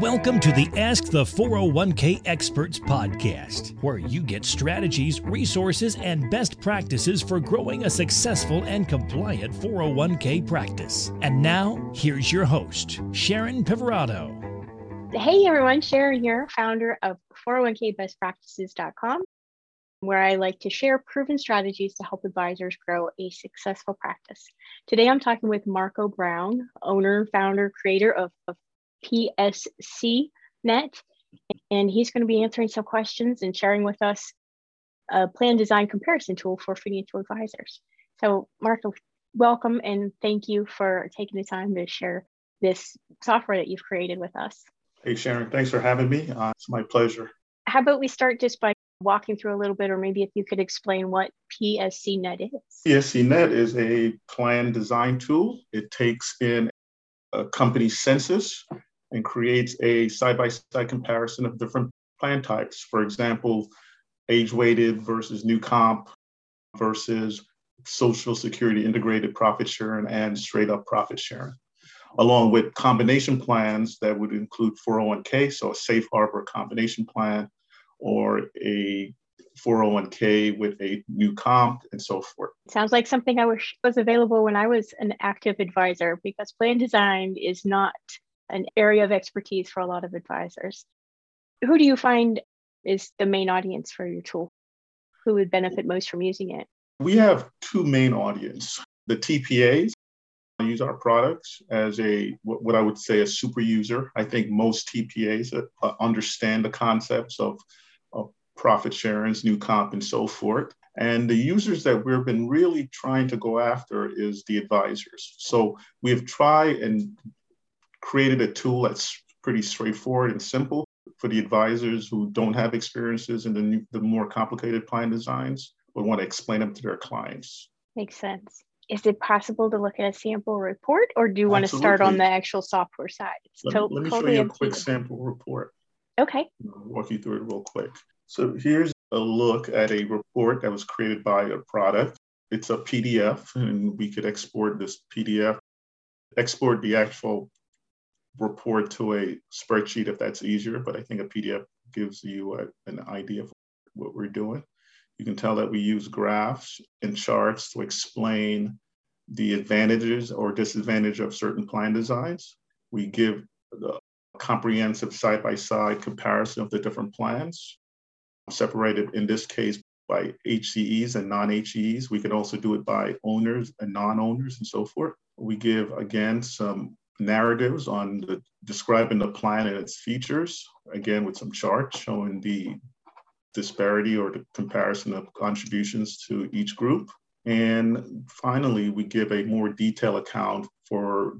Welcome to the Ask the 401k Experts podcast, where you get strategies, resources, and best practices for growing a successful and compliant 401k practice. And now, here's your host, Sharon Pivirotto. Hey everyone, Sharon here, founder of 401kbestpractices.com, where I like to share proven strategies to help advisors grow a successful practice. Today I'm talking with Marco Brown, owner, founder, creator of, of PSC Net, and he's going to be answering some questions and sharing with us a plan design comparison tool for financial advisors. So, Marco, welcome and thank you for taking the time to share this software that you've created with us. Hey, Sharon, thanks for having me. Uh, it's my pleasure. How about we start just by walking through a little bit, or maybe if you could explain what PSC Net is? PSC Net is a plan design tool. It takes in company census and creates a side by side comparison of different plan types. For example, age weighted versus new comp versus social security integrated profit sharing and straight up profit sharing, along with combination plans that would include 401k, so a safe harbor combination plan, or a 401k with a new comp and so forth. Sounds like something I wish was available when I was an active advisor because plan design is not an area of expertise for a lot of advisors. Who do you find is the main audience for your tool? Who would benefit most from using it? We have two main audience. The TPAs use our products as a what I would say a super user. I think most TPAs uh, understand the concepts of, of profit sharing, new comp, and so forth. And the users that we've been really trying to go after is the advisors. So we've tried and created a tool that's pretty straightforward and simple for the advisors who don't have experiences in the, new, the more complicated plan designs but want to explain them to their clients. Makes sense. Is it possible to look at a sample report or do you want Absolutely. to start on the actual software side? Let, to- let me show you a quick sample report. Okay. I'll walk you through it real quick. So here's a look at a report that was created by a product. It's a PDF, and we could export this PDF, export the actual report to a spreadsheet if that's easier, but I think a PDF gives you a, an idea of what we're doing. You can tell that we use graphs and charts to explain the advantages or disadvantage of certain plan designs. We give the comprehensive side-by-side comparison of the different plans, separated in this case by HCEs and non-HCEs. We can also do it by owners and non-owners and so forth. We give, again, some narratives on the, describing the plan and its features, again with some charts showing the disparity or the comparison of contributions to each group. And finally, we give a more detailed account for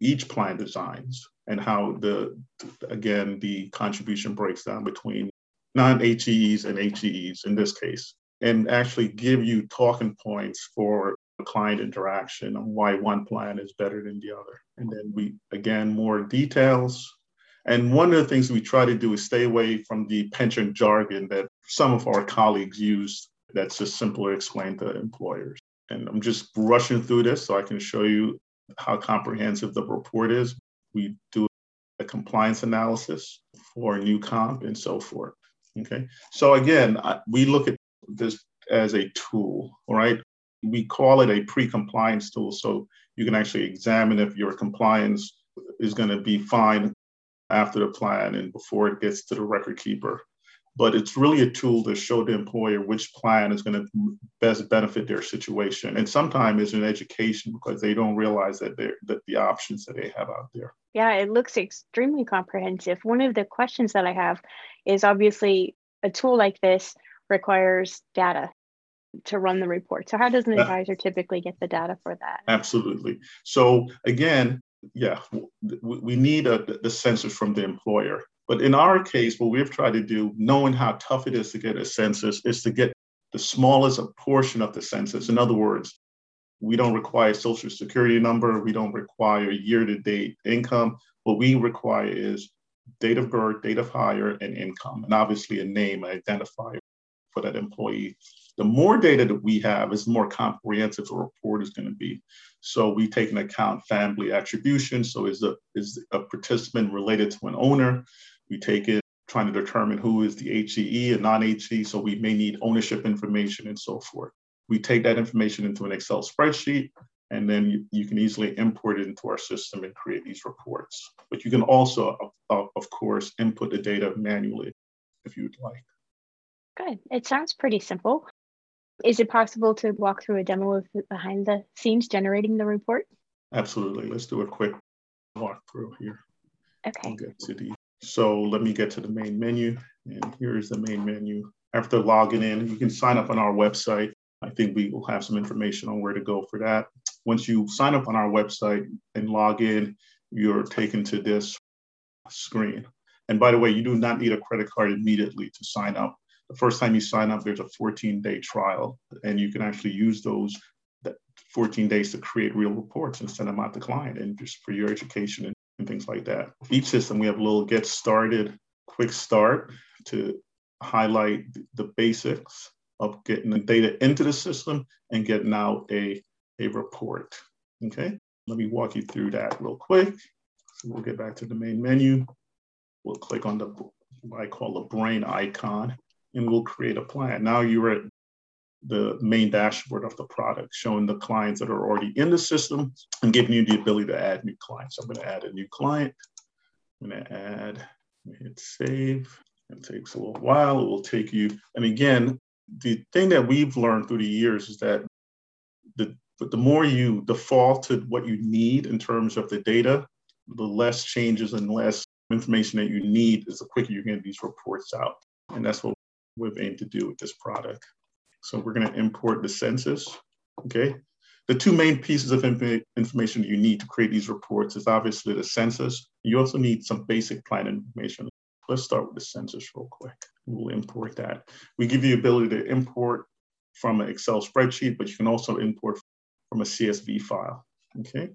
each plan designs and how the, again, the contribution breaks down between non-HCEs and HCEs in this case, and actually give you talking points for client interaction on why one plan is better than the other. And then we, again, more details. And one of the things we try to do is stay away from the pension jargon that some of our colleagues use that's just simpler explained to employers. And I'm just rushing through this so I can show you how comprehensive the report is. We do a compliance analysis for new comp and so forth. Okay. So again, we look at this as a tool, all right? we call it a pre-compliance tool. So you can actually examine if your compliance is going to be fine after the plan and before it gets to the record keeper. But it's really a tool to show the employer which plan is going to best benefit their situation. And sometimes it's an education because they don't realize that they're that the options that they have out there. Yeah, it looks extremely comprehensive. One of the questions that I have is obviously a tool like this requires data to run the report. So how does an advisor typically get the data for that? Absolutely. So again, yeah, we need a, the census from the employer. But in our case, what we've tried to do, knowing how tough it is to get a census, is to get the smallest portion of the census. In other words, we don't require social security number, we don't require year-to-date income. What we require is date of birth, date of hire, and income, and obviously a name, identifier for that employee the more data that we have is the more comprehensive the report is going to be. So we take into account family attribution. So is the is a participant related to an owner? We take it trying to determine who is the HCE and non-HCE. So we may need ownership information and so forth. We take that information into an Excel spreadsheet, and then you, you can easily import it into our system and create these reports. But you can also, of, of course, input the data manually if you'd like. Good. It sounds pretty simple. Is it possible to walk through a demo of behind the scenes generating the report? Absolutely. Let's do a quick walkthrough here. Okay. We'll get to the, so let me get to the main menu. And here's the main menu. After logging in, you can sign up on our website. I think we will have some information on where to go for that. Once you sign up on our website and log in, you're taken to this screen. And by the way, you do not need a credit card immediately to sign up. The first time you sign up, there's a 14 day trial, and you can actually use those 14 days to create real reports and send them out to client and just for your education and, things like that. Each system, we have a little get started, quick start to highlight the basics of getting the data into the system and getting out a, a report. Okay, let me walk you through that real quick. So we'll get back to the main menu. We'll click on the what I call the brain icon and we'll create a plan. Now you're at the main dashboard of the product, showing the clients that are already in the system and giving you the ability to add new clients. So I'm going to add a new client. I'm going to add, hit save. It takes a little while. It will take you. And again, the thing that we've learned through the years is that the the more you default to what you need in terms of the data, the less changes and less information that you need is the quicker you get these reports out. And that's what we've aimed to do with this product. So we're going to import the census. Okay. The two main pieces of information you need to create these reports is obviously the census. You also need some basic plan information. Let's start with the census real quick. We'll import that. We give you the ability to import from an Excel spreadsheet, but you can also import from a CSV file. Okay.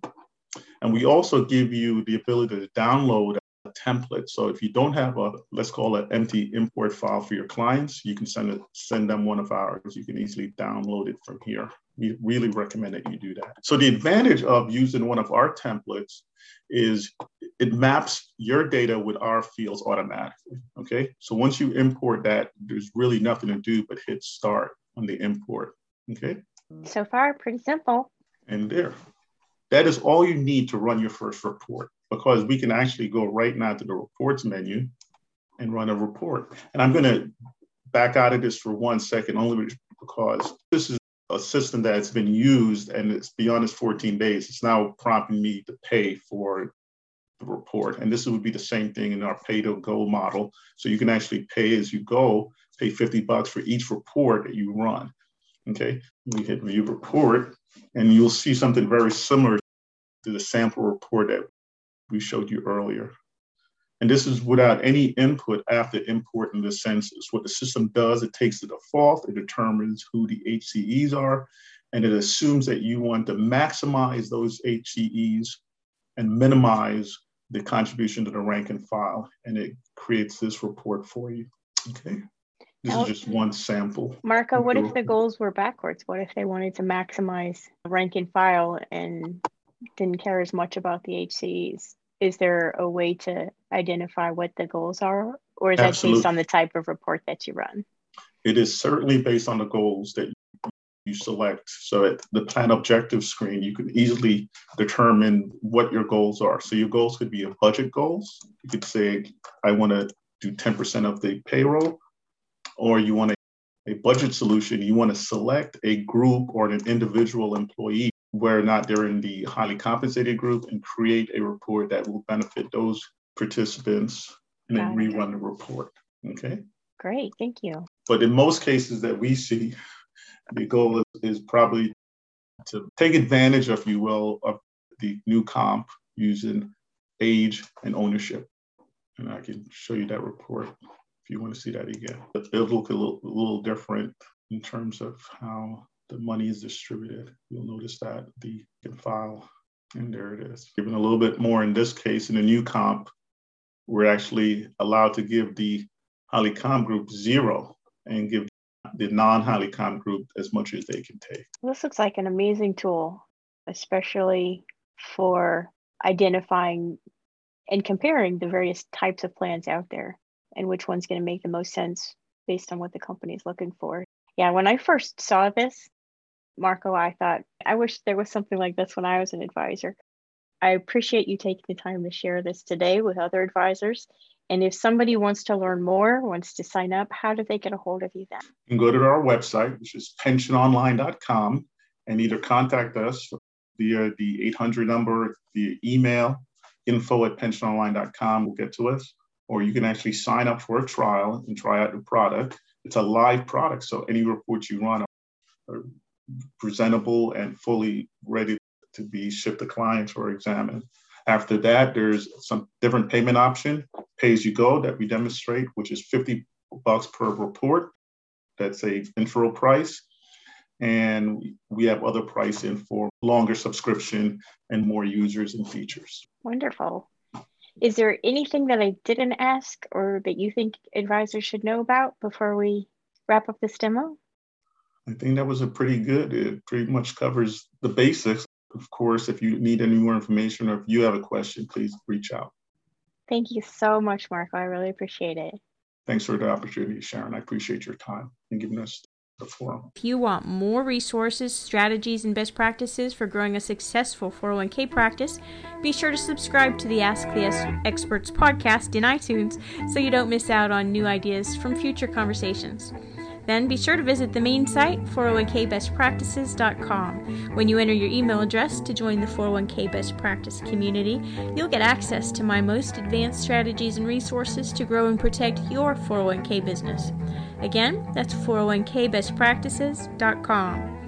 And we also give you the ability to download template. So if you don't have a, let's call it empty import file for your clients, you can send it, send them one of ours. You can easily download it from here. We really recommend that you do that. So the advantage of using one of our templates is it maps your data with our fields automatically. Okay. So once you import that, there's really nothing to do but hit start on the import. Okay. So far, pretty simple. And there. That is all you need to run your first report because we can actually go right now to the reports menu and run a report. And I'm going to back out of this for one second, only because this is a system that's been used and it's beyond its 14 days. It's now prompting me to pay for the report. And this would be the same thing in our pay to go model. So you can actually pay as you go, pay 50 bucks for each report that you run. Okay, we hit view report and you'll see something very similar to the sample report that we showed you earlier. And this is without any input after importing the census. What the system does, it takes the default, it determines who the HCEs are, and it assumes that you want to maximize those HCEs and minimize the contribution to the rank and file. And it creates this report for you. Okay. This is just one sample. Marco, what if the goals were backwards? What if they wanted to maximize rank and file and didn't care as much about the HCEs? Is there a way to identify what the goals are, or is Absolutely. that based on the type of report that you run? It is certainly based on the goals that you select. So at the plan objective screen, you can easily determine what your goals are. So your goals could be a budget goals. You could say, I want to do 10% of the payroll, or you want a, a budget solution. You want to select a group or an individual employee where or not they're in the highly compensated group and create a report that will benefit those participants and then rerun the report. Okay. Great, thank you. But in most cases that we see, the goal is, is probably to take advantage, if you will, of the new comp using age and ownership. And I can show you that report if you want to see that again. It'll look a little, a little different in terms of how the money is distributed. You'll notice that the file, and there it is. Given a little bit more in this case, in the new comp, we're actually allowed to give the highly comp group zero and give the non-highly comp group as much as they can take. This looks like an amazing tool. especially for identifying and comparing the various types of plans out there and which one's going to make the most sense based on what the company is looking for. Yeah, when I first saw this, Marco, I thought, I wish there was something like this when I was an advisor. I appreciate you taking the time to share this today with other advisors. And if somebody wants to learn more, wants to sign up, how do they get a hold of you then? You can go to our website, which is pensiononline.com, and either contact us via the 800 number, via email, info at pensiononline.com will get to us, or you can actually sign up for a trial and try out the product. It's a live product, so any reports you run presentable and fully ready to be shipped to clients or examined. After that, there's some different payment option, pay as you go that we demonstrate, which is 50 bucks per report. That's a intro price. And we have other pricing for longer subscription and more users and features. Wonderful. Is there anything that I didn't ask or that you think advisors should know about before we wrap up this demo? I think that was a pretty good. It pretty much covers the basics. Of course, if you need any more information or if you have a question, please reach out. Thank you so much, Marco. I really appreciate it. Thanks for the opportunity, Sharon. I appreciate your time and giving us the forum. If you want more resources, strategies, and best practices for growing a successful 401k practice, be sure to subscribe to the Ask the Experts podcast in iTunes so you don't miss out on new ideas from future conversations. Then be sure to visit the main site, 401kbestpractices.com. When you enter your email address to join the 401k Best Practice community, you'll get access to my most advanced strategies and resources to grow and protect your 401k business. Again, that's 401kbestpractices.com.